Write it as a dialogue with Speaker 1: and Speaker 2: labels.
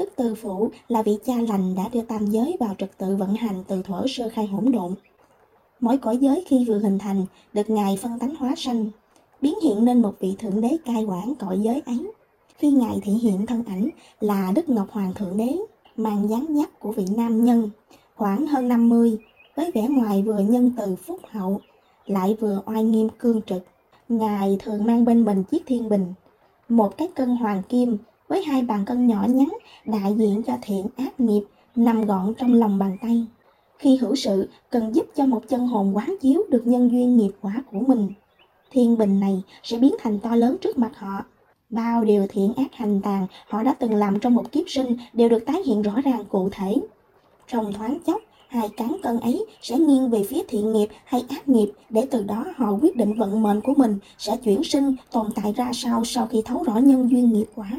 Speaker 1: Đức Từ Phụ là vị cha lành đã đưa tam giới vào trật tự vận hành từ thuở sơ khai hỗn độn. Mỗi cõi giới khi vừa hình thành được Ngài phân tánh hóa sanh, biến hiện nên một vị thượng đế cai quản cõi giới ấy. Khi Ngài thể hiện thân ảnh là Đức Ngọc Hoàng Thượng Đế, mang dáng dấp của vị nam nhân, khoảng hơn 50, với vẻ ngoài vừa nhân từ phúc hậu, lại vừa oai nghiêm cương trực. Ngài thường mang bên mình chiếc thiên bình, một cái cân hoàng kim với hai bàn cân nhỏ nhắn đại diện cho thiện ác nghiệp nằm gọn trong lòng bàn tay. Khi hữu sự cần giúp cho một chân hồn quán chiếu được nhân duyên nghiệp quả của mình, thiên bình này sẽ biến thành to lớn trước mặt họ. Bao điều thiện ác hành tàn họ đã từng làm trong một kiếp sinh đều được tái hiện rõ ràng cụ thể. Trong thoáng chốc, hai cán cân ấy sẽ nghiêng về phía thiện nghiệp hay ác nghiệp để từ đó họ quyết định vận mệnh của mình sẽ chuyển sinh tồn tại ra sao sau khi thấu rõ nhân duyên nghiệp quả.